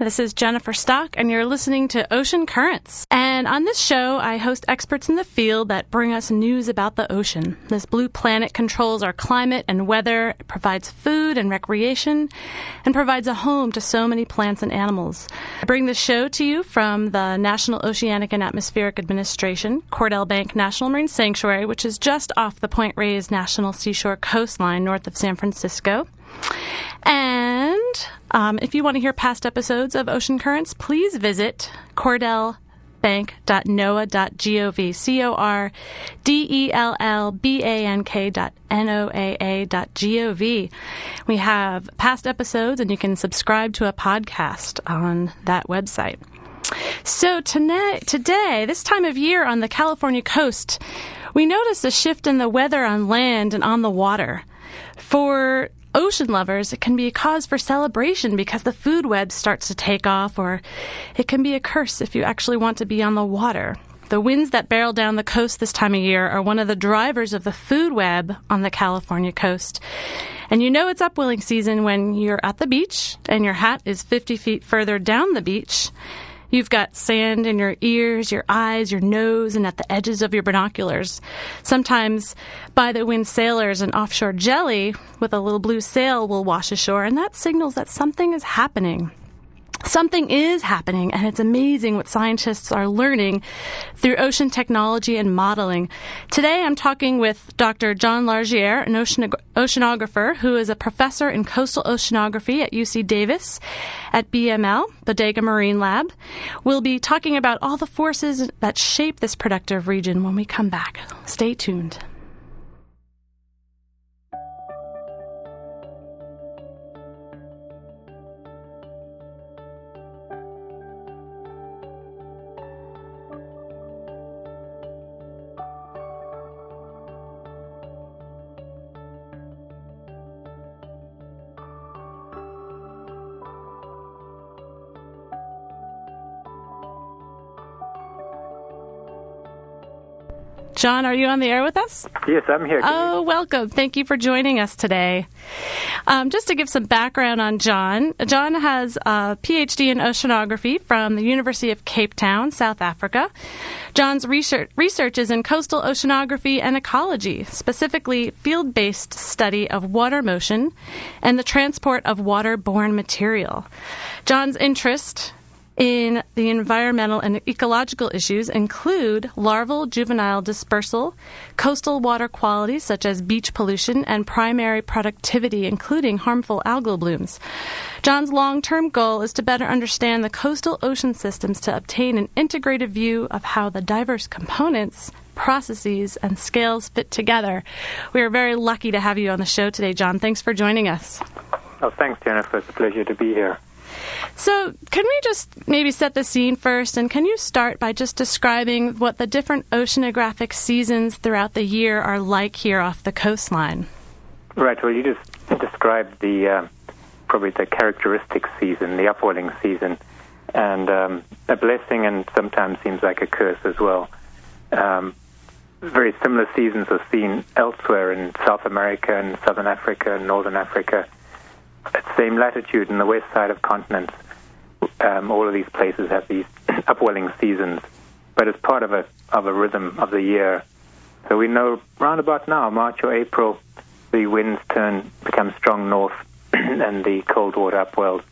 This is Jennifer Stock, and you're listening to Ocean Currents. And on this show, I host experts in the field that bring us news about the ocean. This blue planet controls our climate and weather, it provides food and recreation, and provides a home to so many plants and animals. I bring this show to you from the National Oceanic and Atmospheric Administration, Cordell Bank National Marine Sanctuary, which is just off the Point Reyes National Seashore coastline north of San Francisco. And um, if you want to hear past episodes of Ocean Currents, please visit cordellbank.noaa.gov, C O R D E L L B A N K N O A A. We have past episodes, and you can subscribe to a podcast on that website. So tonight, today, this time of year on the California coast, we notice a shift in the weather on land and on the water. For ocean lovers, it can be a cause for celebration because the food web starts to take off, or it can be a curse if you actually want to be on the water. The winds that barrel down the coast this time of year are one of the drivers of the food web on the California coast. And you know it's upwelling season when you're at the beach and your hat is 50 feet further down the beach You've got sand in your ears, your eyes, your nose, and at the edges of your binoculars. Sometimes by the wind sailors and offshore jelly with a little blue sail will wash ashore, and that signals that something is happening. Something is happening, and it's amazing what scientists are learning through ocean technology and modeling. Today, I'm talking with Dr. John Largier, an oceanographer who is a professor in coastal oceanography at UC Davis at BML, Bodega Marine Lab. We'll be talking about all the forces that shape this productive region when we come back. Stay tuned. John, are you on the air with us? Yes, I'm here. Oh, welcome. Thank you for joining us today. Um, just to give some background on John, John has a PhD in oceanography from the University of Cape Town, South Africa. John's research, research is in coastal oceanography and ecology, specifically field based study of water motion and the transport of waterborne material. John's interest in the environmental and ecological issues include larval juvenile dispersal, coastal water quality such as beach pollution, and primary productivity, including harmful algal blooms. John's long term goal is to better understand the coastal ocean systems to obtain an integrated view of how the diverse components processes and scales fit together. We are very lucky to have you on the show today, John. Thanks for joining us. Oh, thanks, Jennifer. It's a pleasure to be here. So, can we just maybe set the scene first? And can you start by just describing what the different oceanographic seasons throughout the year are like here off the coastline? Right. Well, you just described the uh, probably the characteristic season, the upwelling season, and um, a blessing and sometimes seems like a curse as well. Um, very similar seasons are seen elsewhere in South America and Southern Africa and Northern Africa at the same latitude in the west side of continents, um, all of these places have these upwelling seasons, but it's part of a of a rhythm of the year. So we know round about now, March or April, the winds turn become strong north, and the cold water upwells.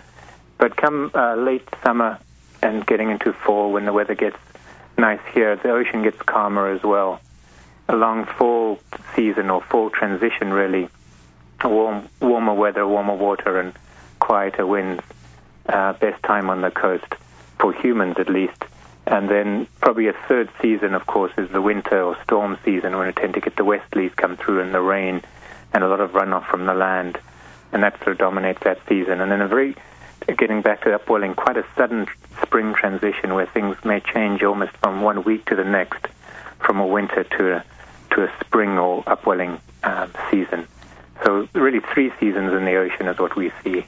But come uh, late summer and getting into fall, when the weather gets nice here, the ocean gets calmer as well. A long fall season or fall transition really warm, warmer weather, warmer water, and quieter winds. Uh, best time on the coast for humans, at least. And then probably a third season, of course, is the winter or storm season when we tend to get the westerlies come through and the rain and a lot of runoff from the land. And that sort of dominates that season. And then a very, getting back to upwelling, quite a sudden spring transition where things may change almost from one week to the next, from a winter to a, to a spring or upwelling um, season. So really, three seasons in the ocean is what we see.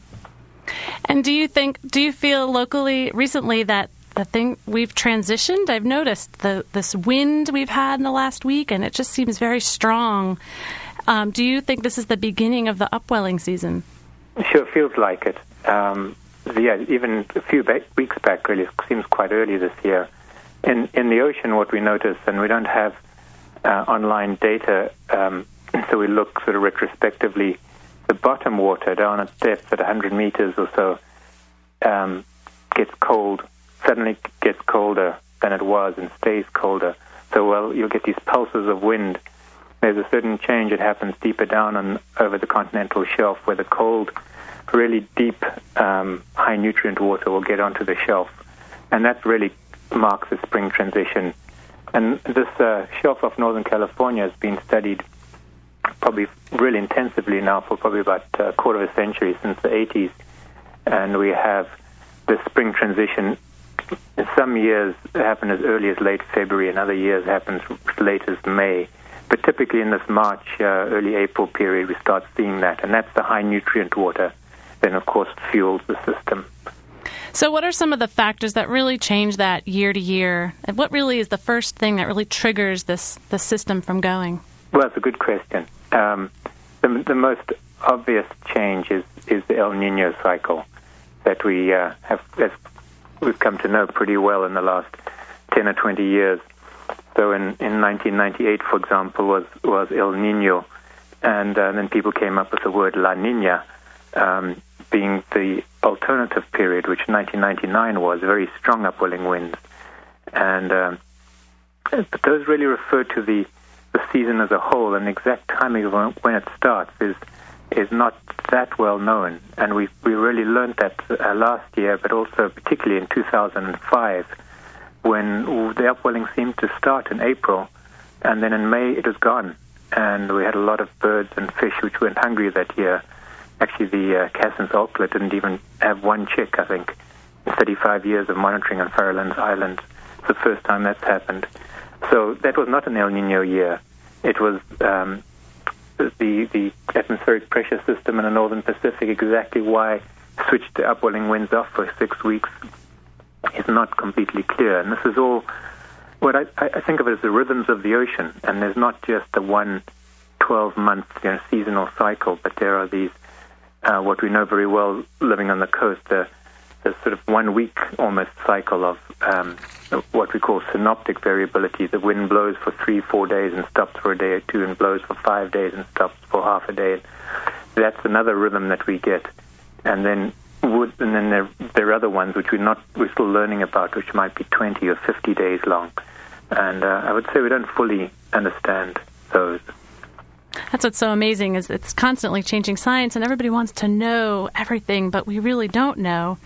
And do you think? Do you feel locally recently that the thing we've transitioned? I've noticed the this wind we've had in the last week, and it just seems very strong. Um, do you think this is the beginning of the upwelling season? Sure, feels like it. Um, yeah, even a few ba- weeks back, really, seems quite early this year. In in the ocean, what we notice, and we don't have uh, online data, um, so we look sort of retrospectively. The bottom water down at depth at 100 meters or so um, gets cold, suddenly gets colder than it was, and stays colder. So, well, you'll get these pulses of wind. There's a certain change that happens deeper down on over the continental shelf, where the cold really deep, um, high nutrient water will get onto the shelf, and that really marks a spring transition. And this uh, shelf of Northern California has been studied probably really intensively now for probably about a quarter of a century since the 80s, and we have the spring transition. Some years, happen as early as late February, and other years happens as late as May. But typically in this March, uh, early April period, we start seeing that, and that's the high nutrient water then of course fuels the system. So, what are some of the factors that really change that year to year? And what really is the first thing that really triggers this the system from going? Well, that's a good question. Um, the, the, most obvious change is, is the El Nino cycle that we uh, have we've come to know pretty well in the last ten or twenty years. So, in, in 1998, for example, was was El Nino, and uh, then people came up with the word La Nina. Um, being the alternative period, which 1999 was, very strong upwelling winds. And um, but those really refer to the, the season as a whole, and the exact timing of when it starts is is not that well known. And we we really learned that uh, last year, but also particularly in 2005, when the upwelling seemed to start in April, and then in May it was gone, and we had a lot of birds and fish which went hungry that year actually the uh, Cassin's auklet didn't even have one chick, I think, in 35 years of monitoring on Farallones Island. It's the first time that's happened. So that was not an El Nino year. It was um, the, the atmospheric pressure system in the northern Pacific, exactly why switched the upwelling winds off for six weeks is not completely clear. And this is all what I, I think of it as the rhythms of the ocean. And there's not just the one 12 month you know, seasonal cycle, but there are these uh, what we know very well living on the coast, the, the sort of one week almost cycle of um, what we call synoptic variability. The wind blows for three, four days and stops for a day or two, and blows for five days and stops for half a day. That's another rhythm that we get. And then would, and then there, there are other ones which we're not we're still learning about, which might be 20 or 50 days long. And uh, I would say we don't fully understand those. That's what's so amazing is it's constantly changing science, and everybody wants to know everything, but we really don't know.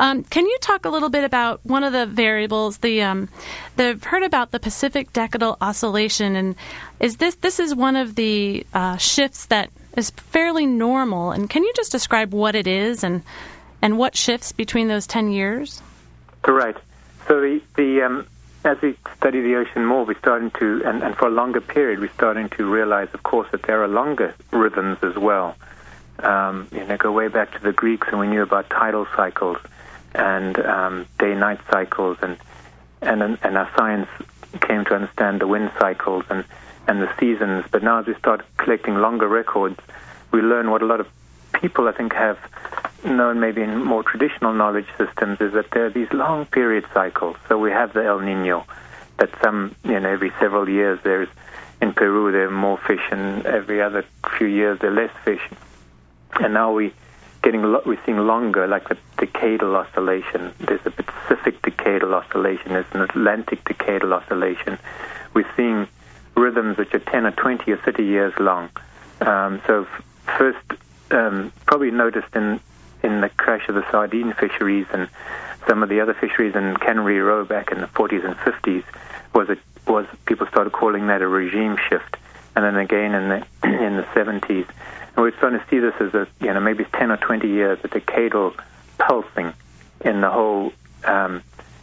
Um, can you talk a little bit about one of the variables? The um, they've heard about the Pacific Decadal Oscillation, and is this this is one of the uh, shifts that is fairly normal? And can you just describe what it is and and what shifts between those ten years? Right. So the the um, as we study the ocean more, we're starting to, and, and for a longer period, we're starting to realize, of course, that there are longer rhythms as well. Um, you know, go way back to the Greeks, and we knew about tidal cycles and um, day-night cycles, and, and and our science came to understand the wind cycles and and the seasons. But now, as we start collecting longer records, we learn what a lot of people, I think, have known maybe in more traditional knowledge systems is that there are these long period cycles. So we have the El Nino, that some, you know, every several years there's, in Peru there are more fish and every other few years there are less fish. And now we getting a lot we're seeing longer, like the decadal oscillation. There's a Pacific decadal oscillation. There's an Atlantic decadal oscillation. We're seeing rhythms which are 10 or 20 or 30 years long. Um, so first, um, probably noticed in in the crash of the sardine fisheries and some of the other fisheries in Cannery Row back in the 40s and 50s was it was people started calling that a regime shift, and then again in the in the 70s, and we're starting to see this as a you know maybe 10 or 20 years a decadal pulsing in the whole um,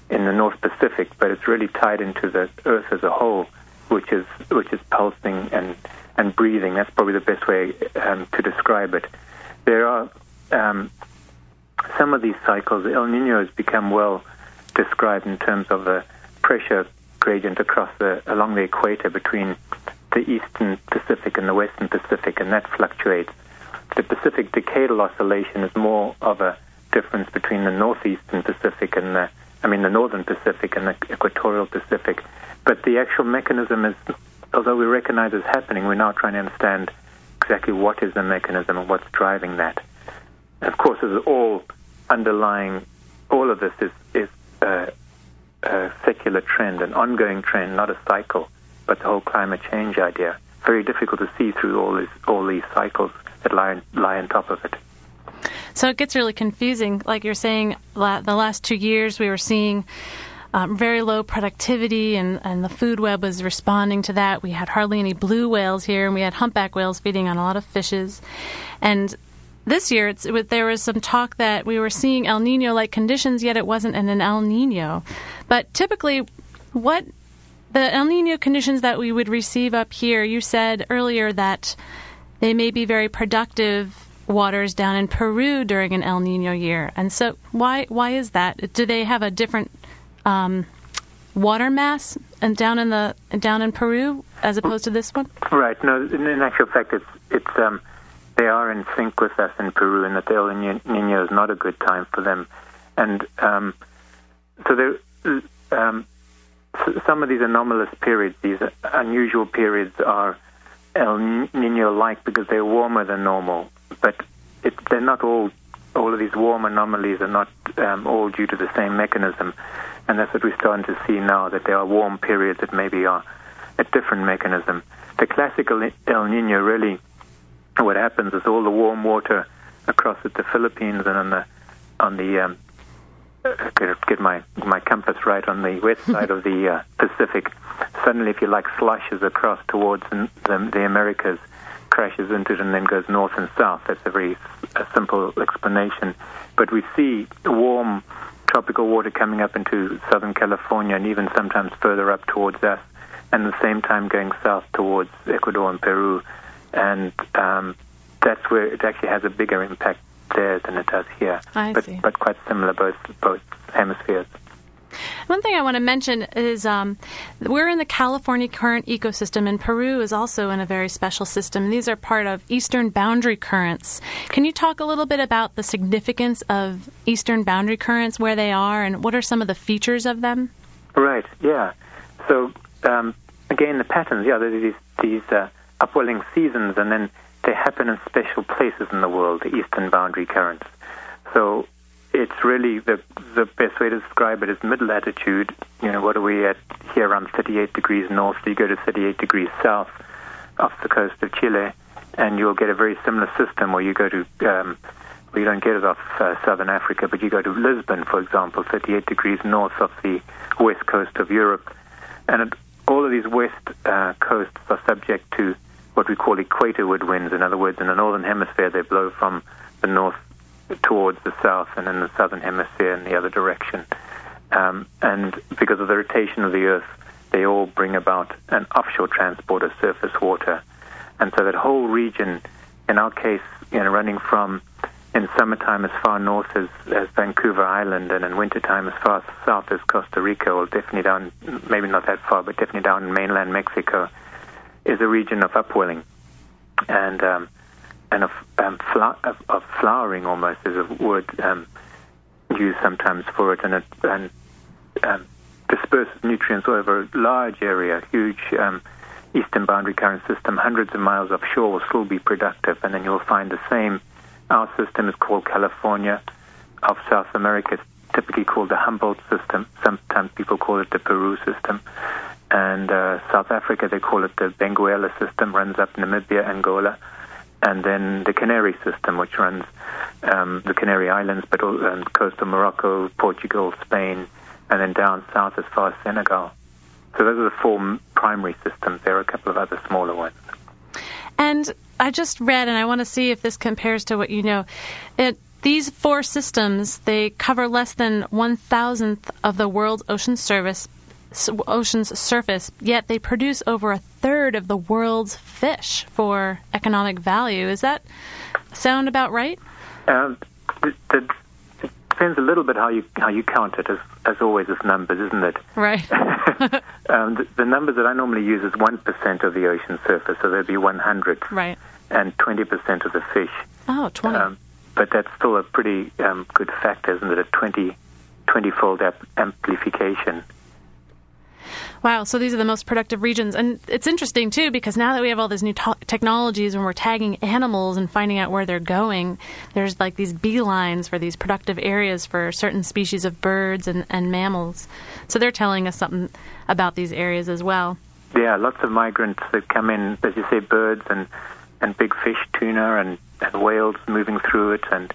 in the North Pacific, but it's really tied into the Earth as a whole, which is which is pulsing and and breathing. That's probably the best way um, to describe it. There are um, some of these cycles, El Nino has become well described in terms of the pressure gradient across the along the equator between the eastern Pacific and the western Pacific, and that fluctuates. The Pacific decadal oscillation is more of a difference between the northeastern Pacific and the, I mean, the northern Pacific and the equatorial Pacific. But the actual mechanism is, although we recognize it's happening, we're now trying to understand exactly what is the mechanism and what's driving that. And of course, there's all underlying, all of this is, is uh, a secular trend, an ongoing trend, not a cycle, but the whole climate change idea. Very difficult to see through all these, all these cycles that lie, lie on top of it. So it gets really confusing. Like you're saying, the last two years we were seeing um, very low productivity, and, and the food web was responding to that. We had hardly any blue whales here, and we had humpback whales feeding on a lot of fishes. And this year, it, there was some talk that we were seeing El Nino like conditions, yet it wasn't in an El Nino. But typically, what the El Nino conditions that we would receive up here, you said earlier that they may be very productive waters down in Peru during an El Nino year. And so, why why is that? Do they have a different um, water mass and down in the down in Peru as opposed to this one? Right. No, in actual fact, it's it's um, they are in sync with us in Peru, and that the El Nino is not a good time for them, and um, so there. Um, some of these anomalous periods, these unusual periods, are El Nino-like because they're warmer than normal, but it, they're not all. All of these warm anomalies are not um, all due to the same mechanism, and that's what we're starting to see now. That there are warm periods that maybe are a different mechanism. The classical El Nino really, what happens is all the warm water across at the Philippines and on the on the um, get my my compass right on the west side of the uh, Pacific. Suddenly, if you like, slushes across towards the, the Americas, crashes into it, and then goes north and south. That's a very a simple explanation. But we see warm tropical water coming up into southern California, and even sometimes further up towards us, and at the same time going south towards Ecuador and Peru, and um, that's where it actually has a bigger impact there than it does here. I but, see. but quite similar, both both hemispheres. One thing I want to mention is um, we're in the California current ecosystem, and Peru is also in a very special system. These are part of eastern boundary currents. Can you talk a little bit about the significance of eastern boundary currents, where they are, and what are some of the features of them? Right. Yeah. So um, again, the patterns. Yeah, these these uh, upwelling seasons, and then they happen in special places in the world, the eastern boundary currents. So it's really the the best way to describe it is mid latitude. You know, what are we at here around 38 degrees north? You go to 38 degrees south off the coast of Chile, and you'll get a very similar system where you go to. Um, well, you don't get it off uh, southern Africa, but you go to Lisbon, for example, 38 degrees north of the west coast of Europe, and it, all of these west uh, coasts are subject to what we call equatorward winds. In other words, in the northern hemisphere, they blow from the north towards the south, and in the southern hemisphere in the other direction. Um, and because of the rotation of the Earth, they all bring about an offshore transport of surface water. And so that whole region, in our case, you know, running from in summertime as far north as, as Vancouver Island, and in wintertime as far south as Costa Rica, or definitely down, maybe not that far, but definitely down in mainland Mexico, is a region of upwelling and um, and of, um, of, of, flowering almost is a word um, used sometimes for it, and it and, um, disperses nutrients over a large area, huge um, eastern boundary current system, hundreds of miles offshore will still be productive, and then you'll find the same. Our system is called California of South America. It's typically called the Humboldt system. Sometimes people call it the Peru system and uh, South Africa they call it the Benguela system, runs up Namibia, Angola, and then the Canary system, which runs um, the Canary Islands, but um, coast of Morocco, Portugal, Spain, and then down south as far as Senegal. So those are the four primary systems. There are a couple of other smaller ones. And I just read, and I want to see if this compares to what you know. It, these four systems they cover less than one thousandth of the world's ocean surface, ocean's surface, yet they produce over a third of the world's fish for economic value. Is that sound about right? Um, it, it, it, depends a little bit how you how you count it, as as always, as numbers, isn't it? Right. um, the, the, numbers that I normally use is one percent of the ocean surface, so there'd be one hundred. Right. And twenty percent of the fish. Oh, 20. Um, but that's still a pretty um, good factor, isn't it? A 20, 20-fold amplification. Wow, so these are the most productive regions. And it's interesting, too, because now that we have all these new technologies and we're tagging animals and finding out where they're going, there's like these beelines for these productive areas for certain species of birds and, and mammals. So they're telling us something about these areas as well. Yeah, lots of migrants that come in, as you say, birds and, and big fish, tuna, and, and whales moving through it. And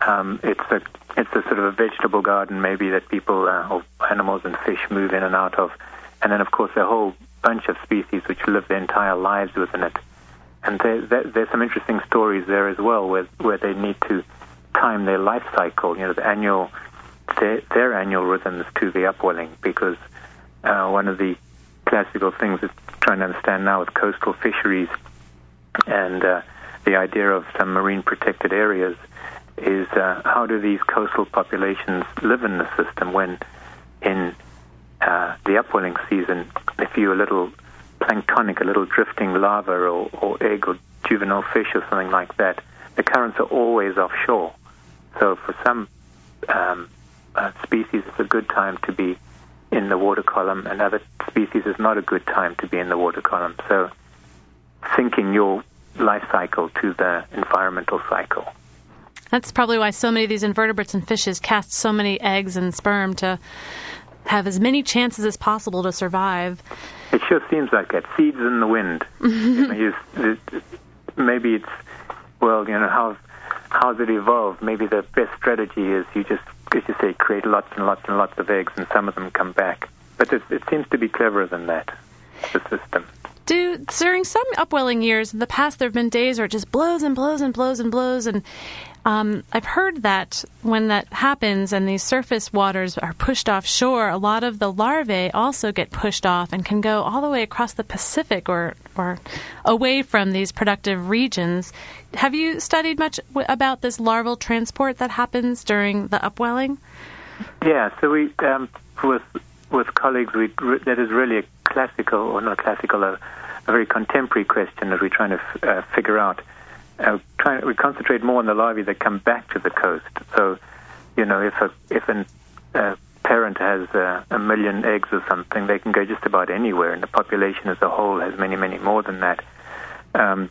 um, it's a it's a sort of a vegetable garden, maybe that people uh, or animals and fish move in and out of, and then of course a whole bunch of species which live their entire lives within it. And there, there, there's some interesting stories there as well, where where they need to time their life cycle, you know, the annual their, their annual rhythms to the upwelling, because uh, one of the classical things is trying to understand now with coastal fisheries and uh, the idea of some marine protected areas is uh, how do these coastal populations live in the system when in uh, the upwelling season, if you're a little planktonic, a little drifting larva or, or egg or juvenile fish or something like that, the currents are always offshore. So for some um, uh, species, it's a good time to be in the water column, and other species is not a good time to be in the water column. So syncing your life cycle to the environmental cycle. That's probably why so many of these invertebrates and fishes cast so many eggs and sperm to have as many chances as possible to survive. It sure seems like that. Seeds in the wind. you know, maybe it's well, you know how how's it evolved? Maybe the best strategy is you just, as you say, create lots and lots and lots of eggs, and some of them come back. But it, it seems to be cleverer than that. The system. Do during some upwelling years in the past, there have been days where it just blows and blows and blows and blows, and um, I've heard that when that happens and these surface waters are pushed offshore, a lot of the larvae also get pushed off and can go all the way across the Pacific or, or away from these productive regions. Have you studied much w- about this larval transport that happens during the upwelling? Yeah, so we um, with with colleagues, we that is really a classical or not classical, a, a very contemporary question that we're trying to f- uh, figure out uh, try, we concentrate more on the larvae that come back to the coast. So, you know, if a if a uh, parent has uh, a million eggs or something, they can go just about anywhere, and the population as a whole has many, many more than that. Um,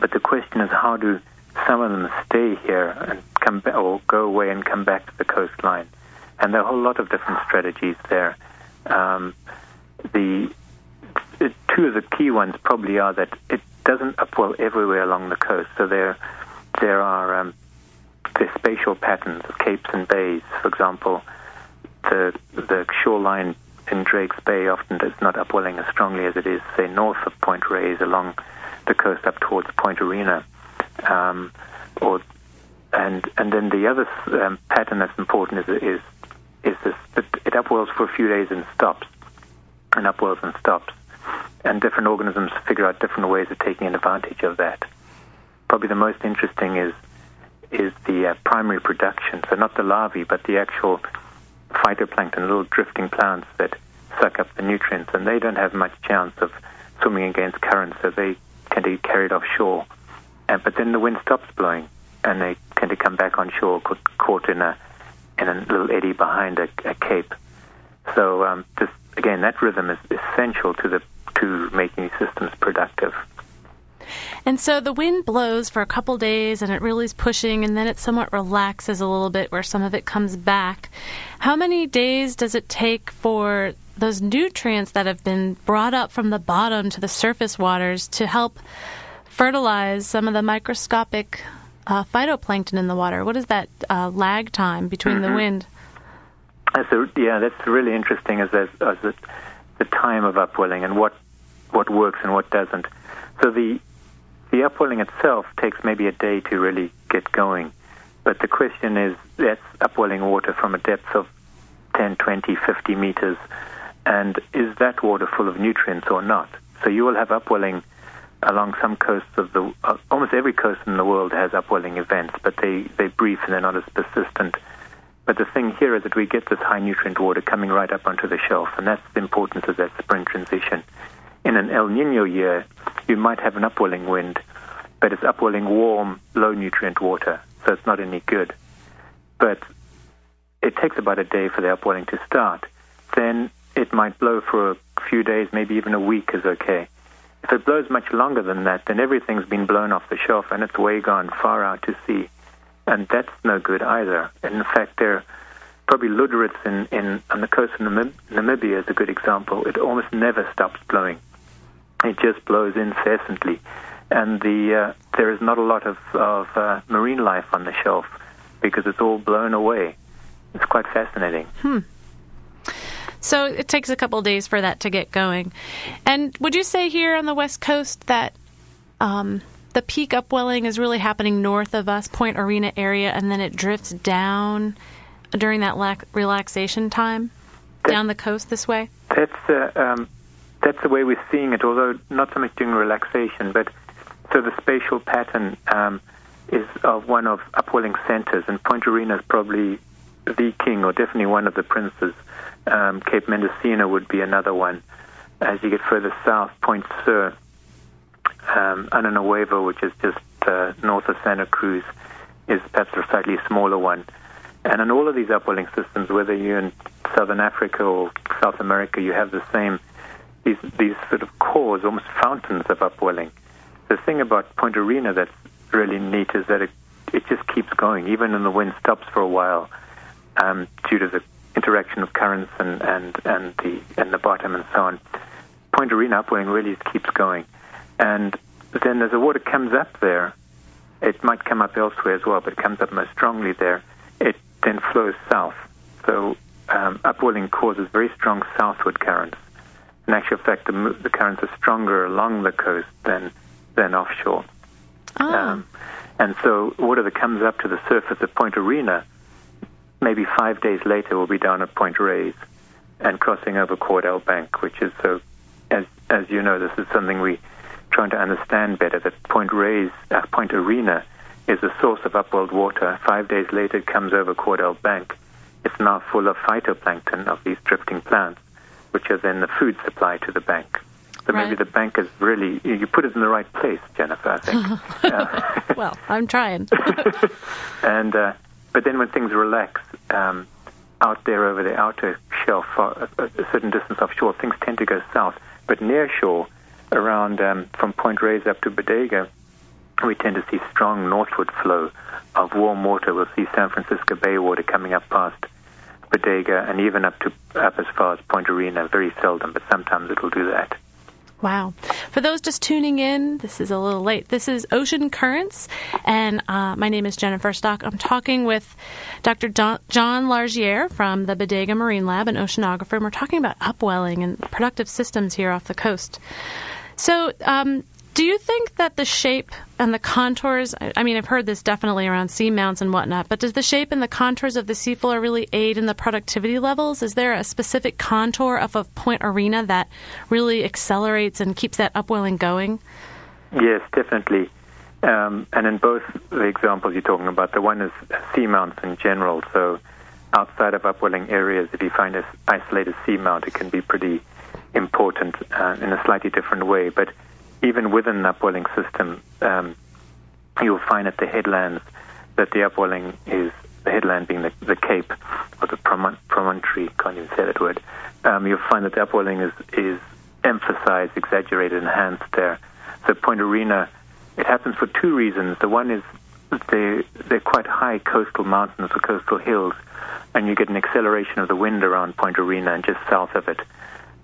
but the question is, how do some of them stay here and come back, or go away and come back to the coastline? And there are a whole lot of different strategies there. Um, the, the two of the key ones probably are that it doesn't upwell everywhere along the coast. So there, there are um, there spatial patterns of capes and bays. For example, the the shoreline in Drake's Bay often is not upwelling as strongly as it is, say, north of Point Reyes along the coast up towards Point Arena, um, or and and then the other um, pattern that's important is is is this that it upwells for a few days and stops, and upwells and stops and different organisms figure out different ways of taking advantage of that. Probably the most interesting is is the uh, primary production, so not the larvae, but the actual phytoplankton, little drifting plants that suck up the nutrients, and they don't have much chance of swimming against currents, so they tend to get carried offshore. And, but then the wind stops blowing, and they tend to come back on shore, caught in a in a little eddy behind a, a cape. So um, this, again, that rhythm is essential to the to making systems productive. And so the wind blows for a couple days and it really is pushing, and then it somewhat relaxes a little bit where some of it comes back. How many days does it take for those nutrients that have been brought up from the bottom to the surface waters to help fertilize some of the microscopic uh, phytoplankton in the water? What is that uh, lag time between mm-hmm. the wind? So, yeah, that's really interesting as, as, as the, the time of upwelling and what what works and what doesn't. So the the upwelling itself takes maybe a day to really get going. But the question is, that's upwelling water from a depth of 10, 20, 50 meters, and is that water full of nutrients or not? So you will have upwelling along some coasts of the, uh, almost every coast in the world has upwelling events, but they, they're brief and they're not as persistent. But the thing here is that we get this high nutrient water coming right up onto the shelf, and that's the importance of that spring transition in an El Nino year, you might have an upwelling wind, but it's upwelling warm, low nutrient water. so it's not any good. But it takes about a day for the upwelling to start. Then it might blow for a few days, maybe even a week is okay. If it blows much longer than that, then everything's been blown off the shelf and it's way gone far out to sea. And that's no good either. In fact, there are probably Lüderitz in, in, on the coast of Namib- Namibia is a good example. It almost never stops blowing. It just blows incessantly. And the, uh, there is not a lot of, of uh, marine life on the shelf because it's all blown away. It's quite fascinating. Hmm. So it takes a couple days for that to get going. And would you say here on the West Coast that um, the peak upwelling is really happening north of us, Point Arena area, and then it drifts down during that lac- relaxation time down the coast this way? That's uh, um, that's the way we're seeing it. Although not so much during relaxation, but so the spatial pattern um, is of one of upwelling centers, and Point Arena is probably the king, or definitely one of the princes. Um, Cape Mendocino would be another one. As you get further south, Point Sur, um, Año Nuevo, which is just uh, north of Santa Cruz, is perhaps a slightly smaller one. And in all of these upwelling systems, whether you're in Southern Africa or South America, you have the same these these sort of cores, almost fountains of upwelling. The thing about Point Arena that's really neat is that it it just keeps going, even when the wind stops for a while, um, due to the interaction of currents and, and, and the and the bottom and so on. Point Arena upwelling really keeps going, and then as the water comes up there, it might come up elsewhere as well, but it comes up most strongly there. It then flows south. So um, upwelling causes very strong southward currents. In actual fact, the, the currents are stronger along the coast than than offshore. Oh. Um, and so water that comes up to the surface at Point Arena, maybe five days later, will be down at Point Reyes and crossing over Cordell Bank, which is so, as as you know, this is something we trying to understand better. That Point Reyes, uh, Point Arena, is a source of upwelled water. Five days later, it comes over Cordell Bank. It's now full of phytoplankton of these drifting plants, which are then the food supply to the bank. So Right. maybe the bank is really you put it in the right place, Jennifer. I think. Well, I'm trying. and uh, but then when things relax um, out there over the outer shelf, a, a certain distance offshore, things tend to go south. But near shore, around um, from Point Reyes up to Bodega, we tend to see strong northward flow of warm water. We'll see San Francisco Bay water coming up past Bodega and even up to up as far as Point Arena. Very seldom, but sometimes it'll do that. Wow. For those just tuning in, this is a little late. This is Ocean Currents, and uh, my name is Jennifer Stock. I'm talking with Dr. John Largier from the Bodega Marine Lab, an oceanographer, and we're talking about upwelling and productive systems here off the coast. So, um, do you think that the shape and the contours, I mean, I've heard this definitely around seamounts and whatnot, but does the shape and the contours of the seafloor really aid in the productivity levels? Is there a specific contour of a Point Arena that really accelerates and keeps that upwelling going? Yes, definitely. Um, and in both the examples you're talking about, the one is seamounts in general. So outside of upwelling areas, if you find an isolated seamount, it can be pretty important uh, in a slightly different way. But even within an upwelling system, um, you'll find at the headlands that the upwelling is the headland being the, the cape or the promon- promontory, can't even say that word. Um, you'll find that the upwelling is, is emphasized, exaggerated, enhanced there. So Point Arena, it happens for two reasons. The one is they, they're quite high coastal mountains or coastal hills, and you get an acceleration of the wind around Point Arena and just south of it.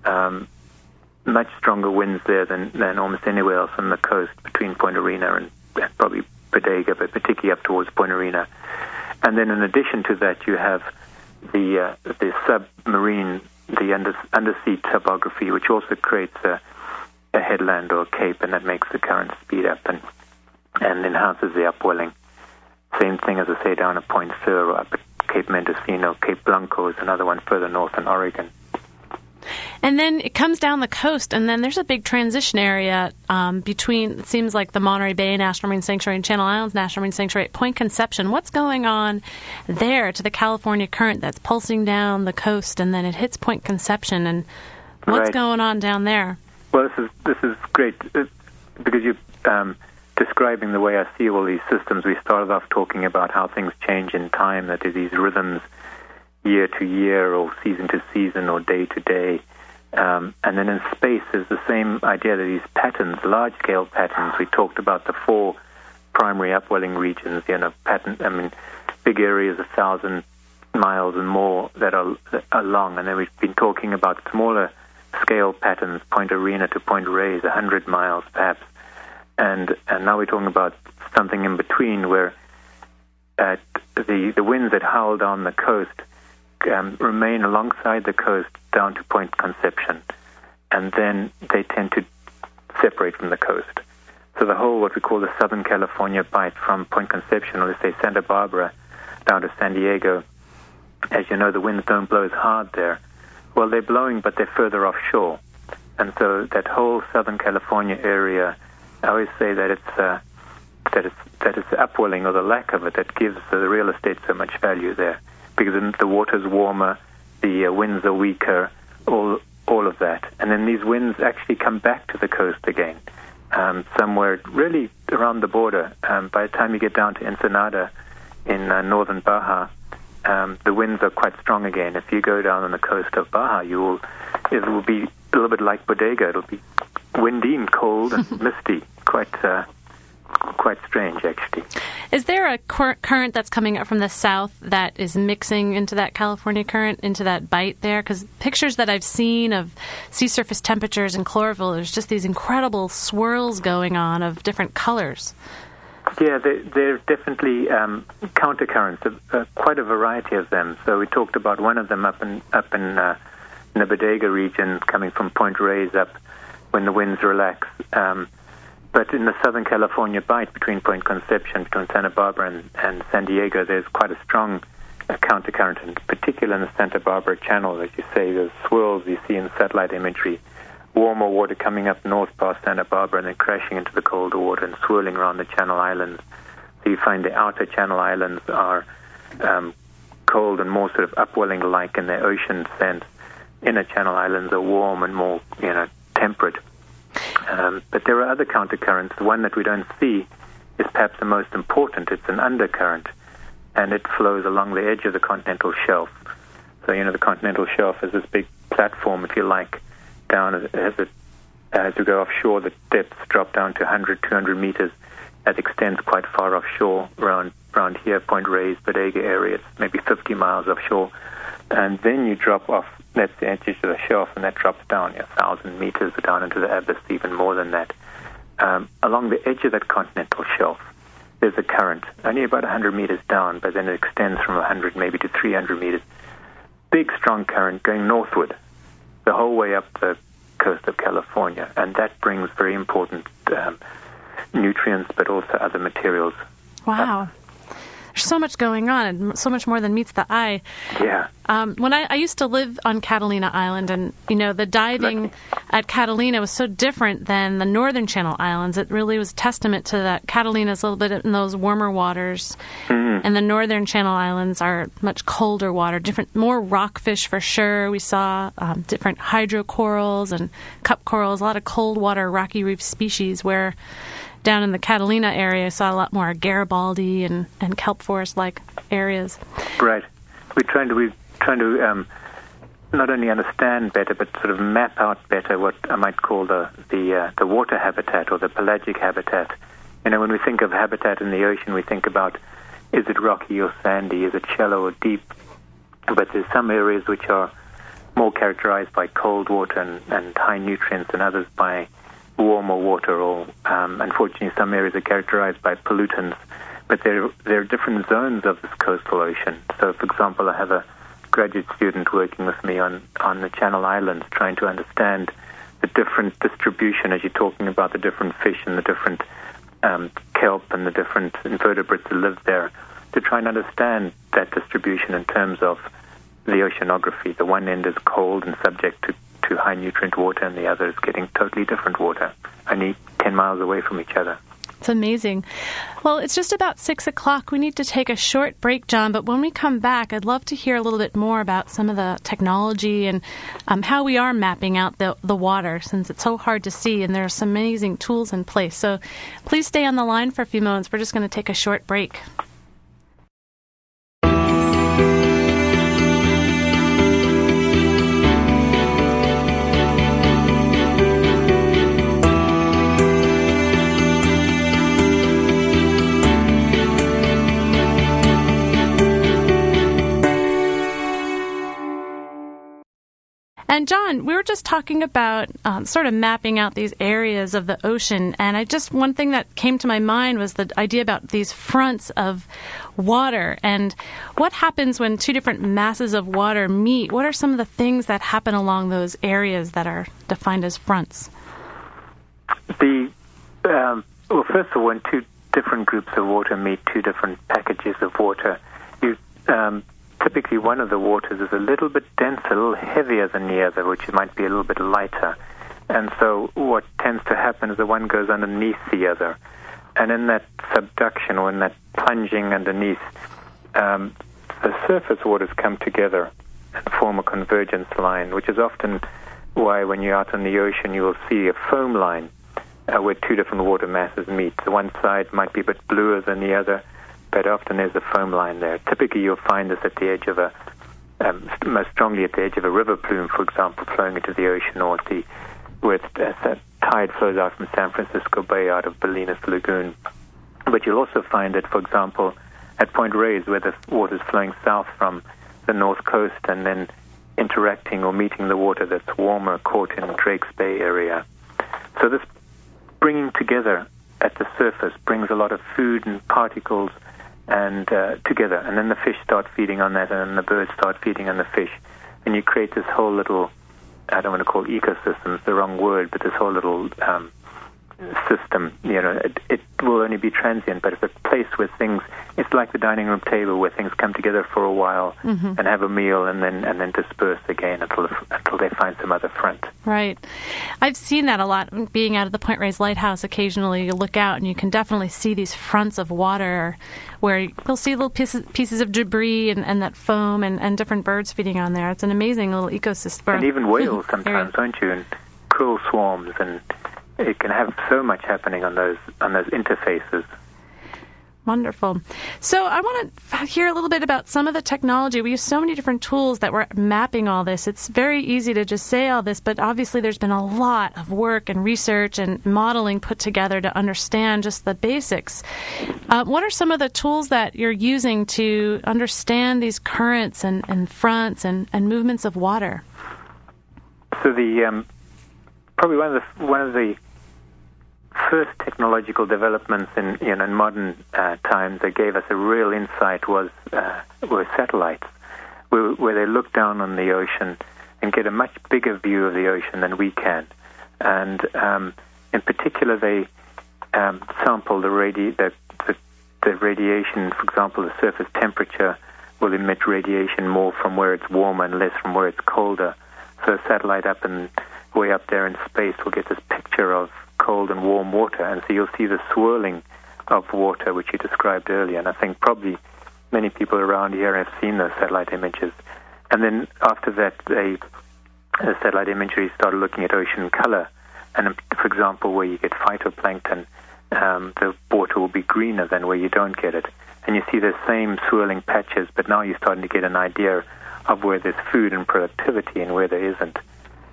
Um, much stronger winds there than, than almost anywhere else on the coast between Point Arena and, probably Bodega, but particularly up towards Point Arena. And then in addition to that, you have the uh, the submarine, the under, undersea topography, which also creates a, a headland or a cape, and that makes the current speed up and and enhances the upwelling. Same thing as I say down at Point Sur or up at Cape Mendocino. Cape Blanco is another one further north in Oregon. And then it comes down the coast, and then there's a big transition area um, between, it seems like the Monterey Bay National Marine Sanctuary and Channel Islands National Marine Sanctuary at Point Conception. What's going on there to the California current that's pulsing down the coast, and then it hits Point Conception? And what's Right. going on down there? Well, this is this is great uh, because you um, describing the way I see all these systems, we started off talking about how things change in time, that there are these rhythms year to year or season to season or day to day. Um, and then in space, there's the same idea that these patterns, large scale patterns, we talked about the four primary upwelling regions, you know, pattern, I mean, big areas, a thousand miles and more that are, that are long. And then we've been talking about smaller scale patterns, Point Arena to Point Reyes, 100 miles perhaps. And, and now we're talking about something in between where uh, the, the winds that howl down the coast um, remain alongside the coast down to Point Conception, and then they tend to separate from the coast. So the whole, what we call the Southern California bight from Point Conception, or let's say Santa Barbara, down to San Diego, as you know, the winds don't blow as hard there. Well, they're blowing, but they're further offshore. And so that whole Southern California area, I always say that it's, uh, that it's, that it's the upwelling or the lack of it that gives the real estate so much value there because the water's warmer, the uh, winds are weaker, all all of that. And then these winds actually come back to the coast again, um, somewhere really around the border. Um, by the time you get down to Ensenada in uh, northern Baja, um, the winds are quite strong again. If you go down on the coast of Baja, you will it will be a little bit like Bodega. It'll be windy and cold and misty, quite uh, quite strange, actually. Is there a cur- current that's coming up from the south that is mixing into that California current, into that bight there? Because pictures that I've seen of sea surface temperatures in chlorophyll, there's just these incredible swirls going on of different colors. Yeah, there, there are definitely um, countercurrents, uh, quite a variety of them. So we talked about one of them up in up in, uh, in the Bodega region, coming from Point Reyes up when the winds relax. Um, but in the Southern California bight between Point Conception, between Santa Barbara and, and San Diego, there's quite a strong uh, countercurrent, in particular in the Santa Barbara Channel, as you say, those swirls you see in satellite imagery. Warmer water coming up north past Santa Barbara and then crashing into the colder water and swirling around the Channel Islands. So you find the outer Channel Islands are um, cold and more sort of upwelling like in their ocean sense. Inner Channel Islands are warm and more, you know, temperate. Um, but there are other countercurrents. The one that we don't see is perhaps the most important. It's an undercurrent, and it flows along the edge of the continental shelf. So, you know, the continental shelf is this big platform, if you like, down as, it as you go offshore, the depths drop down to 100, 200 meters. That extends quite far offshore, around around here, Point Reyes, Bodega area. It's maybe 50 miles offshore, and then you drop off that's the edge of the shelf, and that drops down a thousand meters down into the abyss, even more than that. Um, along the edge of that continental shelf, there's a current, only about 100 meters down, but then it extends from 100 maybe to 300 meters. Big, strong current going northward, the whole way up the coast of California, and that brings very important um, nutrients, but also other materials. Wow. There's so much going on, and so much more than meets the eye. Yeah. Um, when I, I, used to live on Catalina Island, and you know the diving at Catalina was so different than the Northern Channel Islands. It really was testament to that Catalina's a little bit in those warmer waters, mm. and the Northern Channel Islands are much colder water, different, more rockfish for sure. We saw um, different hydrocorals and cup corals, a lot of cold water rocky reef species where down in the Catalina area, I saw a lot more Garibaldi and, and kelp forest like areas. Right. We're trying to we're trying to um, not only understand better, but sort of map out better what I might call the the uh, the water habitat or the pelagic habitat. You know, when we think of habitat in the ocean, we think about is it rocky or sandy, is it shallow or deep? But there's some areas which are more characterized by cold water and, and high nutrients, and others by warmer water, or um, unfortunately, some areas are characterized by pollutants. But there, there are different zones of this coastal ocean. So, for example, I have a graduate student working with me on, on the Channel Islands trying to understand the different distribution as you're talking about the different fish and the different um, kelp and the different invertebrates that live there to try and understand that distribution in terms of the oceanography. The one end is cold and subject to to high nutrient water, and the other is getting totally different water, only 10 miles away from each other. It's amazing. Well, it's just about six o'clock. We need to take a short break, John, but when we come back, I'd love to hear a little bit more about some of the technology and um, how we are mapping out the, the water since it's so hard to see and there are some amazing tools in place. So please stay on the line for a few moments. We're just going to take a short break. And John, we were just talking about um, sort of mapping out these areas of the ocean, and I just one thing that came to my mind was the idea about these fronts of water and what happens when two different masses of water meet. What are some of the things that happen along those areas that are defined as fronts? The um, well, first of all, when two different groups of water meet, two different packages of water, you um, typically one of the waters is a little bit denser, a little heavier than the other, which might be a little bit lighter. And so what tends to happen is the one goes underneath the other. And in that subduction or in that plunging underneath, um, the surface waters come together and form a convergence line, which is often why when you're out on the ocean you will see a foam line uh, where two different water masses meet. The one side might be a bit bluer than the other, but often there's a foam line there. Typically, you'll find this at the edge of a, um, most strongly at the edge of a river plume, for example, flowing into the ocean, or the where the tide flows out from San Francisco Bay out of Bolinas Lagoon. But you'll also find it, for example, at Point Reyes, where the water is flowing south from the north coast and then interacting or meeting the water that's warmer caught in Drake's Bay area. So this bringing together at the surface brings a lot of food and particles and uh, together, and then the fish start feeding on that, and then the birds start feeding on the fish, and you create this whole little. I don't want to call ecosystems the wrong word, but this whole little um, system, you know, it, it, will only be transient, but it's a place where things, it's like the dining room table where things come together for a while mm-hmm. and have a meal and then and then disperse again until until they find some other front. Right. I've seen that a lot being out of the Point Reyes Lighthouse. Occasionally you look out and you can definitely see these fronts of water where you'll see little pieces, pieces of debris and, and that foam and, and different birds feeding on there. It's an amazing little ecosystem. And even whales sometimes, don't you? And krill swarms and it can have so much happening on those on those interfaces. Wonderful. So I want to hear a little bit about some of the technology. We use so many different tools that we're mapping all this. It's very easy to just say all this, but obviously there's been a lot of work and research and modeling put together to understand just the basics. Uh, what are some of the tools that you're using to understand these currents and, and fronts and, and movements of water? So the um, probably one of the one of the first technological developments in, you know, in modern uh, times that gave us a real insight was uh, were satellites, where, where, they look down on the ocean and get a much bigger view of the ocean than we can. And um, in particular, they um, sample the, radi- the, the, the radiation, for example, the surface temperature will emit radiation more from where it's warmer and less from where it's colder. So a satellite up and way up there in space will get this picture of cold and warm water, and so you'll see the swirling of water, which you described earlier. And I think probably many people around here have seen those satellite images. And then after that, they, the satellite imagery started looking at ocean color. And for example, where you get phytoplankton, um, the water will be greener than where you don't get it. And you see the same swirling patches, but now you're starting to get an idea of where there's food and productivity and where there isn't.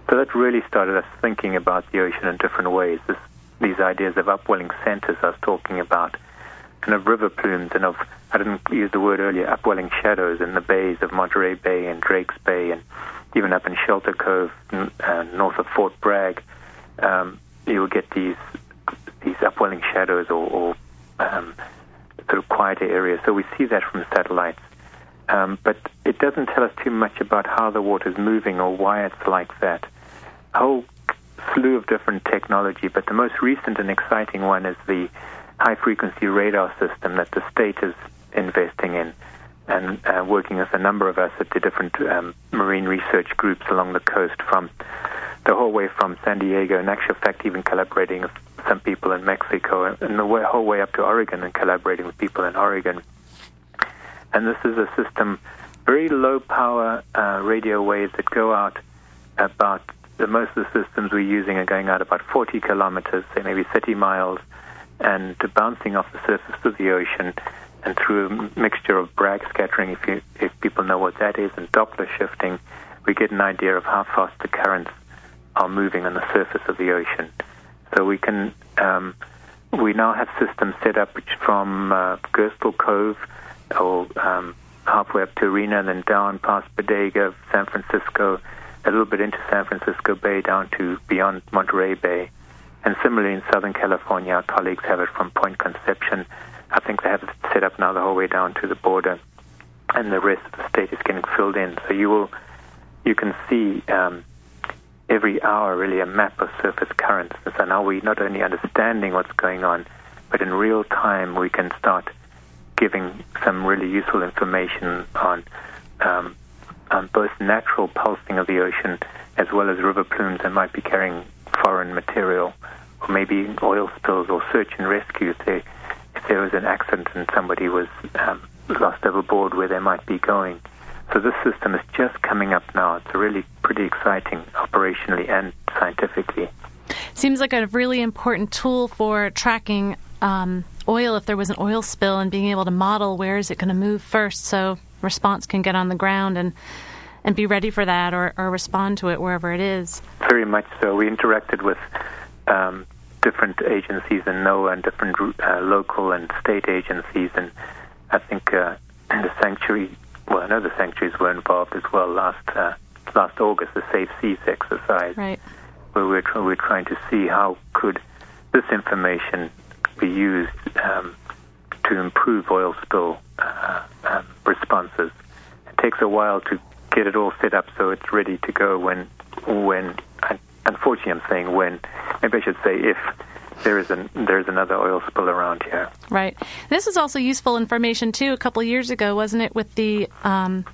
So that really started us thinking about the ocean in different ways. This, these ideas of upwelling centers I was talking about, and of river plumes, and of, I didn't use the word earlier, upwelling shadows in the bays of Monterey Bay and Drake's Bay, and even up in Shelter Cove, uh, north of Fort Bragg. Um, you will get these these upwelling shadows or, or um, sort of quieter areas. So we see that from satellites. Um, but it doesn't tell us too much about how the water is moving or why it's like that whole slew of different technology, but the most recent and exciting one is the high frequency radar system that the state is investing in and uh, working with a number of us at the different um, marine research groups along the coast from the whole way from San Diego, and actual fact even collaborating with some people in Mexico and the way, whole way up to Oregon and collaborating with people in Oregon. And this is a system, very low power uh, radio waves that go out about the most of the systems we're using are going out about 40 kilometers, say maybe 30 miles, and bouncing off the surface of the ocean and through a mixture of Bragg scattering, if, you, if people know what that is, and Doppler shifting, we get an idea of how fast the currents are moving on the surface of the ocean. So we can, um, we now have systems set up which from uh, Gerstle Cove or um, halfway up to Arena, and then down past Bodega, San Francisco, a little bit into San Francisco Bay, down to beyond Monterey Bay. And similarly in Southern California, our colleagues have it from Point Conception. I think they have it set up now the whole way down to the border, and the rest of the state is getting filled in. So you will, you can see um, every hour really a map of surface currents. So now we're not only understanding what's going on, but in real time we can start giving some really useful information on um, on both natural pulsing of the ocean as well as river plumes that might be carrying foreign material, or maybe oil spills or search and rescue if, they, if there was an accident and somebody was um, lost overboard where they might be going. So this system is just coming up now. It's really pretty exciting operationally and scientifically. Seems like a really important tool for tracking um, oil if there was an oil spill and being able to model where is it going to move first so response can get on the ground and and be ready for that or, or respond to it wherever it is. Very much so. We interacted with um, different agencies in NOAA and different uh, local and state agencies, and I think uh, the sanctuary. Well, I know the sanctuaries were involved as well last uh, last August, the Safe Seas exercise, right. where we're, tr- we're trying to see how could this information be used um, to improve oil spill uh, responses. It takes a while to get it all set up so it's ready to go when, when, unfortunately I'm saying when, maybe I should say if there is an there's another oil spill around here. Right. This is also useful information too. A couple years ago, wasn't it? With the um,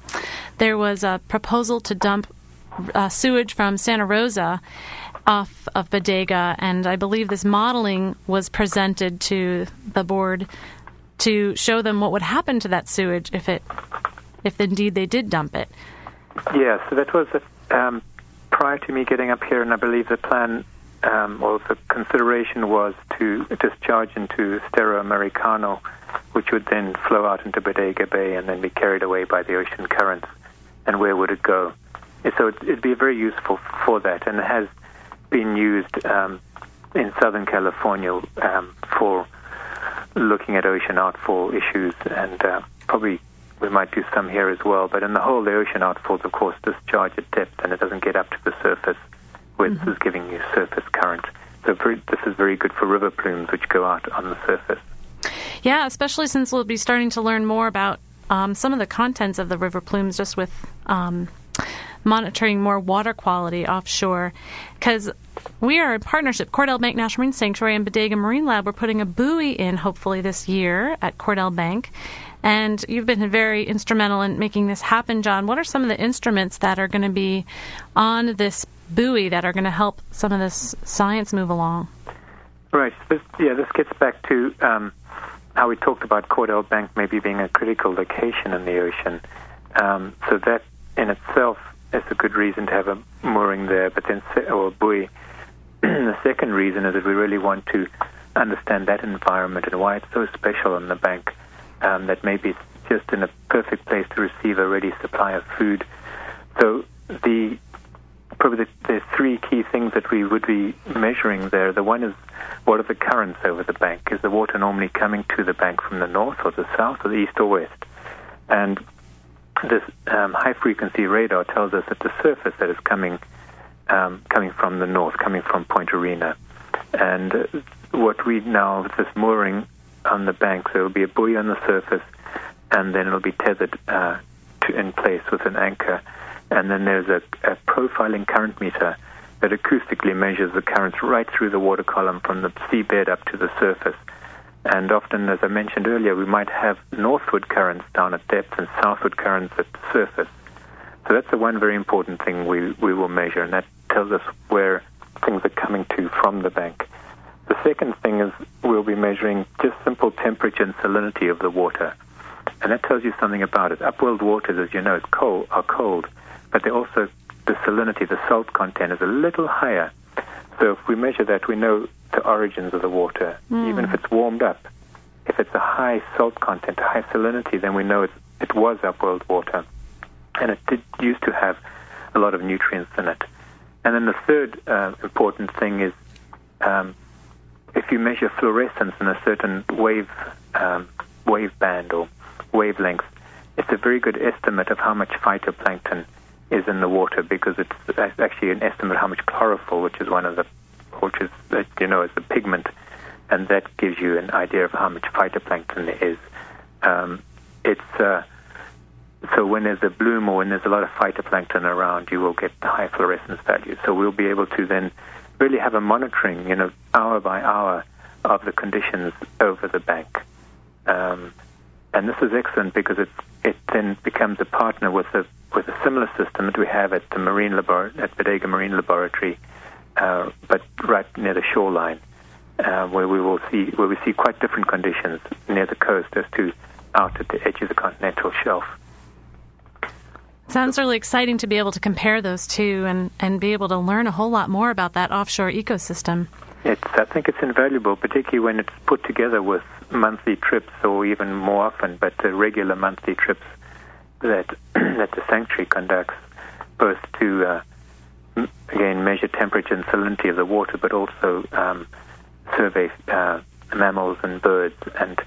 there was a proposal to dump uh, sewage from Santa Rosa off of Bodega, and I believe this modeling was presented to the board to show them what would happen to that sewage if it, if indeed they did dump it. Yeah, so that was um, prior to me getting up here, and I believe the plan um, or the consideration was to discharge into Estero Americano, which would then flow out into Bodega Bay and then be carried away by the ocean currents. And where would it go? So it'd be very useful for that, and it has been used um, in Southern California um, for looking at ocean outfall issues, and uh, probably we might do some here as well. But in the whole, the ocean outfalls, of course, discharge at depth, and it doesn't get up to the surface, where mm-hmm. this is giving you surface current. So very, this is very good for river plumes, which go out on the surface. Yeah, especially since we'll be starting to learn more about um, some of the contents of the river plumes just with um, monitoring more water quality offshore. Because we are in partnership, Cordell Bank National Marine Sanctuary and Bodega Marine Lab. We're putting a buoy in hopefully this year at Cordell Bank. And you've been very instrumental in making this happen, John. What are some of the instruments that are going to be on this buoy that are going to help some of this science move along? Right. This, yeah, this gets back to um, how we talked about Cordell Bank maybe being a critical location in the ocean. Um, so that in itself is a good reason to have a mooring there, but then or a buoy. the second reason is that we really want to understand that environment and why it's so special on the bank. Um, that maybe it's just in a perfect place to receive a ready supply of food. So the probably the three key things that we would be measuring there. The one is what are the currents over the bank? Is the water normally coming to the bank from the north or the south or the east or west? And this um, high frequency radar tells us that the surface that is coming um, coming from the north, coming from Point Arena, and what we now have this mooring on the bank, so it'll be a buoy on the surface, and then it'll be tethered uh, to, in place with an anchor, and then there's a, a profiling current meter that acoustically measures the currents right through the water column from the seabed up to the surface. And often, as I mentioned earlier, we might have northward currents down at depth and southward currents at the surface. So that's the one very important thing we, we will measure, and that tells us where things are coming to from the bank. The second thing is we'll be measuring just simple temperature and salinity of the water. And that tells you something about it. Upwelled waters, as you know, cold, are cold, but they're also, the salinity, the salt content is a little higher. So if we measure that, we know the origins of the water. Mm. Even if it's warmed up, if it's a high salt content, a high salinity, then we know it, it was upwelled water. And it did used to have a lot of nutrients in it. And then the third uh, important thing is um, if you measure fluorescence in a certain wave um, wave band or wavelength, it's a very good estimate of how much phytoplankton is in the water because it's actually an estimate of how much chlorophyll, which is one of the which is you know is the pigment, and that gives you an idea of how much phytoplankton there is. Um, it's uh, so when there's a bloom or when there's a lot of phytoplankton around, you will get high fluorescence values. So we'll be able to then really have a monitoring, you know, hour by hour of the conditions over the bank. Um, and this is excellent because it it then becomes a partner with a with a similar system that we have at the marine labor- at Bodega Marine Laboratory, uh, but right near the shoreline, uh, where we will see where we see quite different conditions near the coast as to out at the edge of the continental shelf. Sounds really exciting to be able to compare those two and, and be able to learn a whole lot more about that offshore ecosystem. It's, I think it's invaluable, particularly when it's put together with monthly trips or even more often, but uh, regular monthly trips that that the sanctuary conducts, both to uh, m- again measure temperature and salinity of the water, but also um, survey uh, mammals and birds and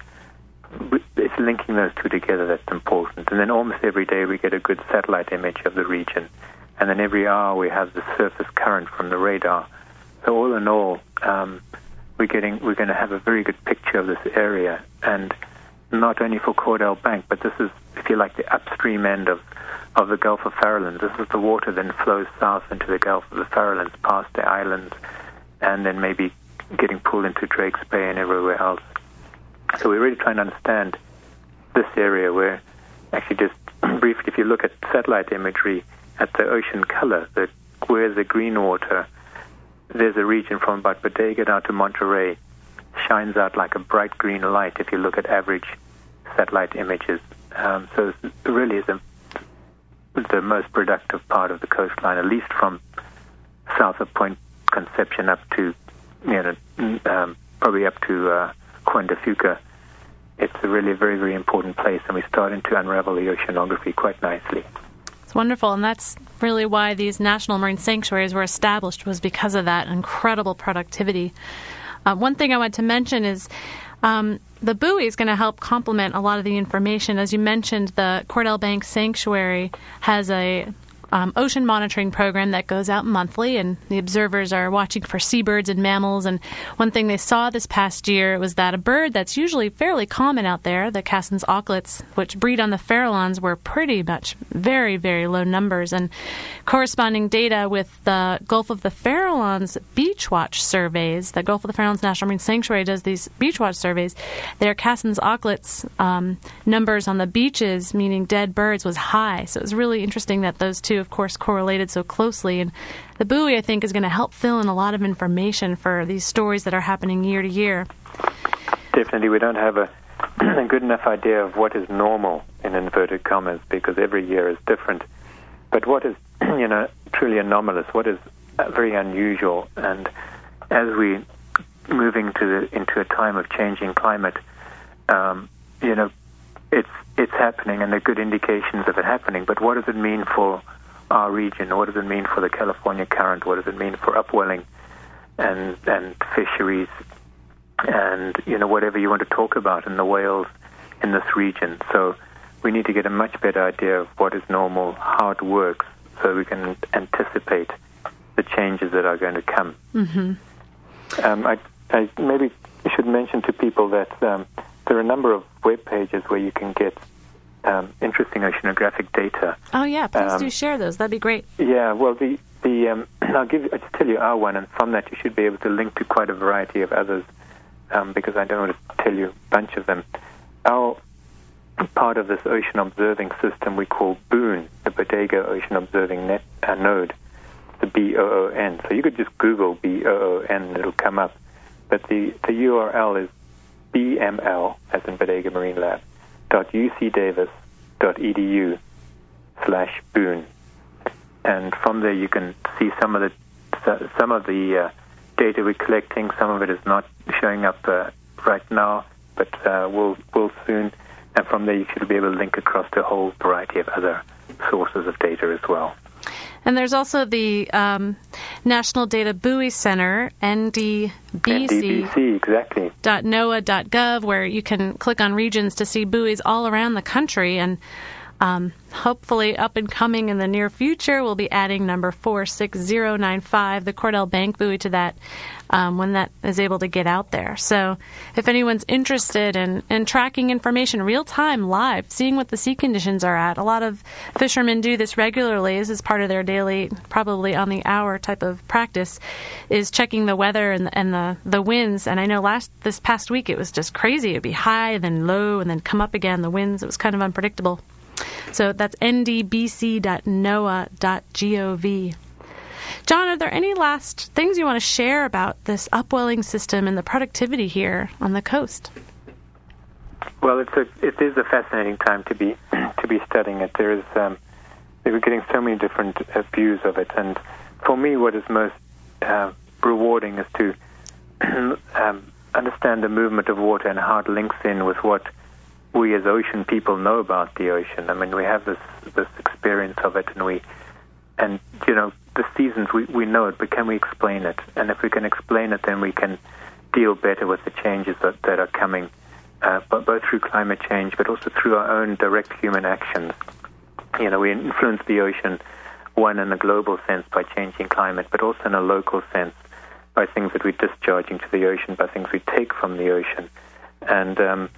it's linking those two together that's important. And then almost every day we get a good satellite image of the region. And then every hour we have the surface current from the radar. So all in all, um, we're getting we're going to have a very good picture of this area, and not only for Cordell Bank, but this is, if you like, the upstream end of of the Gulf of Farallones. This is the water then flows south into the Gulf of the Farallones, past the islands, and then maybe getting pulled into Drake's Bay and everywhere else. So we're really trying to understand this area where actually just briefly, if you look at satellite imagery at the ocean color, the, where the green water, there's a region from about Bodega down to Monterey, shines out like a bright green light if you look at average satellite images. Um, so it really is a, the most productive part of the coastline, at least from south of Point Conception up to, you know, um, probably up to uh, Juan de Fuca it's a really very, very important place, and we're starting to unravel the oceanography quite nicely. It's wonderful, and that's really why these national marine sanctuaries were established was because of that incredible productivity. Uh, one thing I want to mention is um, the buoy is going to help complement a lot of the information. As you mentioned, the Cordell Bank Sanctuary has a um, ocean monitoring program that goes out monthly, and the observers are watching for seabirds and mammals. And one thing they saw this past year was that a bird that's usually fairly common out there, the Cassin's auklets, which breed on the Farallones, were pretty much very, very low numbers. And corresponding data with the Gulf of the Farallones beach watch surveys, the Gulf of the Farallones National Marine Sanctuary does these beach watch surveys. Their Cassin's auklets um, numbers on the beaches, meaning dead birds, was high. So it was really interesting that those two of course, correlated so closely. And the buoy, I think, is going to help fill in a lot of information for these stories that are happening year to year. Definitely, we don't have a, a good enough idea of what is normal in inverted commas because every year is different. But what is, you know, truly anomalous? What is very unusual? And as we moving to the, into a time of changing climate, um, you know, it's it's happening, and there are good indications of it happening. But what does it mean for our region? What does it mean for the California current? What does it mean for upwelling and and fisheries and you know whatever you want to talk about in the whales in this region? So we need to get a much better idea of what is normal, how it works, so we can anticipate the changes that are going to come. Mm-hmm. Um, I, I maybe should mention to people that um, there are a number of web pages where you can get um, interesting oceanographic data. Oh yeah, please um, do share those. That'd be great. Yeah, well the the um, I'll give I'll just tell you our one, and from that you should be able to link to quite a variety of others um, because I don't want to tell you a bunch of them. Our part of this ocean observing system we call BOON, the Bodega Ocean Observing Net uh, Node, the B O O N. So you could just Google B O O N, and it'll come up. but the, the URL is bml, as in Bodega Marine Lab, dot ucdavis.edu slash boon. And from there you can see some of the some of the uh, data we're collecting. Some of it is not showing up uh, right now, but uh, will will soon. And from there you should be able to link across to a whole variety of other sources of data as well. And there's also the um, National Data Buoy Center, NDBC. NDBC, exactly. .noaa.gov, where you can click on regions to see buoys all around the country. And um, hopefully, up and coming in the near future, we'll be adding number 46095, the Cordell Bank buoy, to that um, when that is able to get out there. So, if anyone's interested in, in tracking information real time, live, seeing what the sea conditions are at, a lot of fishermen do this regularly. This is part of their daily, probably on the hour type of practice, is checking the weather and, and the, the winds. And I know last this past week it was just crazy. It'd be high, then low, and then come up again. The winds, it was kind of unpredictable. So that's ndbc.noaa.gov. John, are there any last things you want to share about this upwelling system and the productivity here on the coast? Well, it's a it is a fascinating time to be to be studying it. There is um, we're getting so many different uh, views of it, and for me, what is most uh, rewarding is to um, understand the movement of water and how it links in with what we as ocean people know about the ocean. I mean, we have this this experience of it, and we and you know the seasons we we know it, but can we explain it? And if we can explain it, then we can deal better with the changes that that are coming, uh, but both through climate change, but also through our own direct human actions. You know, we influence the ocean one in a global sense by changing climate, but also in a local sense by things that we're discharging to the ocean, by things we take from the ocean, and um,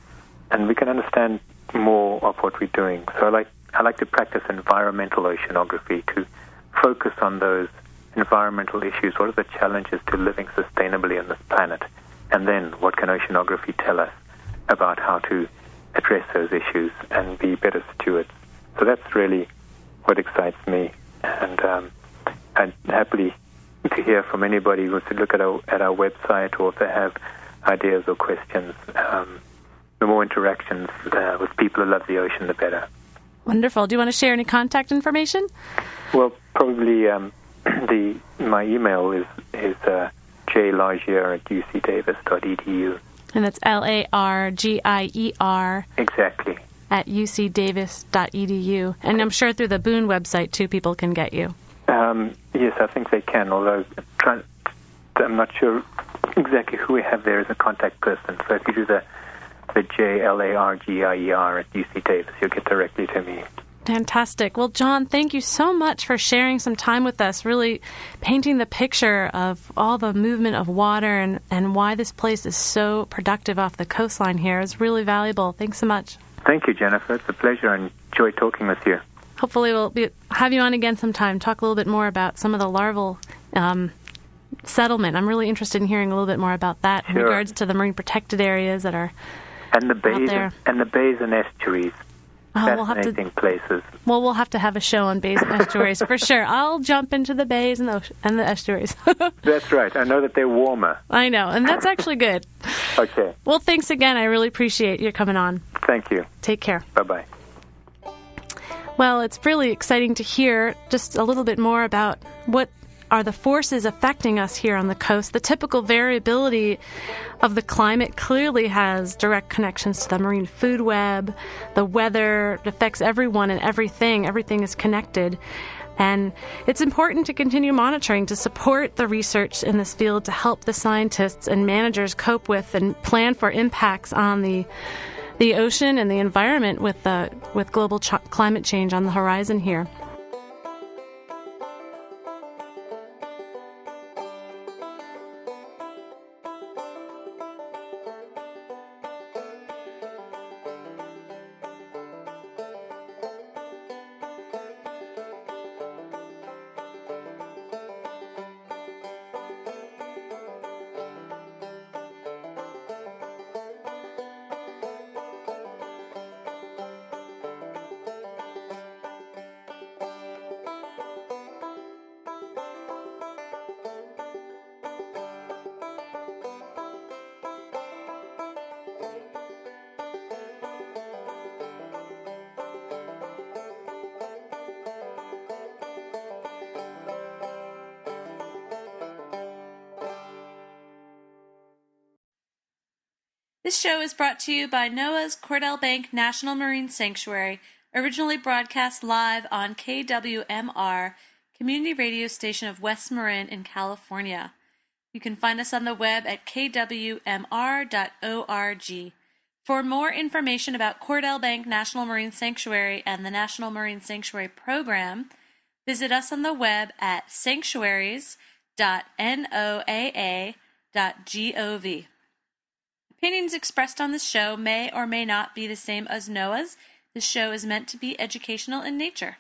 and we can understand more of what we're doing. So I like I like to practice environmental oceanography to focus on those environmental issues. What are the challenges to living sustainably on this planet? And then what can oceanography tell us about how to address those issues and be better stewards? So that's really what excites me. And um, I'd happily to hear from anybody who wants to look at our, at our website or if they have ideas or questions. Um, the more interactions uh, with people who love the ocean, the better. Wonderful. Do you want to share any contact information? Well, probably um, the my email is is uh, jlargier at ucdavis.edu. And that's L A R G I E R. Exactly. At ucdavis.edu. And I'm sure through the Boon website, too, people can get you. Um, yes, I think they can, although I'm not sure exactly who we have there as a contact person. So if you do the the J L A R G I E R at UC Davis. You'll get directly to me. Fantastic. Well, John, thank you so much for sharing some time with us, really painting the picture of all the movement of water and, and why this place is so productive off the coastline here. It's really valuable. Thanks so much. Thank you, Jennifer. It's a pleasure and enjoy talking with you. Hopefully, we'll be, have you on again sometime, talk a little bit more about some of the larval um, settlement. I'm really interested in hearing a little bit more about that sure. in regards to the marine protected areas that are and the bays and, the bays and estuaries. Oh, Fascinating we'll to, places. Well, we'll have to have a show on bays and estuaries for sure. I'll jump into the bays and the, and the estuaries. that's right. I know that they're warmer. I know, and that's actually good. okay. Well, thanks again. I really appreciate you coming on. Thank you. Take care. Bye bye. Well, it's really exciting to hear just a little bit more about what are the forces affecting us here on the coast. The typical variability of the climate clearly has direct connections to the marine food web, the weather, affects everyone and everything. Everything is connected. And it's important to continue monitoring to support the research in this field to help the scientists and managers cope with and plan for impacts on the the ocean and the environment with the with global ch- climate change on the horizon here. This show is brought to you by NOAA's Cordell Bank National Marine Sanctuary, originally broadcast live on KWMR, community radio station of West Marin in California. You can find us on the web at kwmr.org. For more information about Cordell Bank National Marine Sanctuary and the National Marine Sanctuary Program, visit us on the web at sanctuaries.noaa.gov. Opinions expressed on this show may or may not be the same as NOAA's. This show is meant to be educational in nature.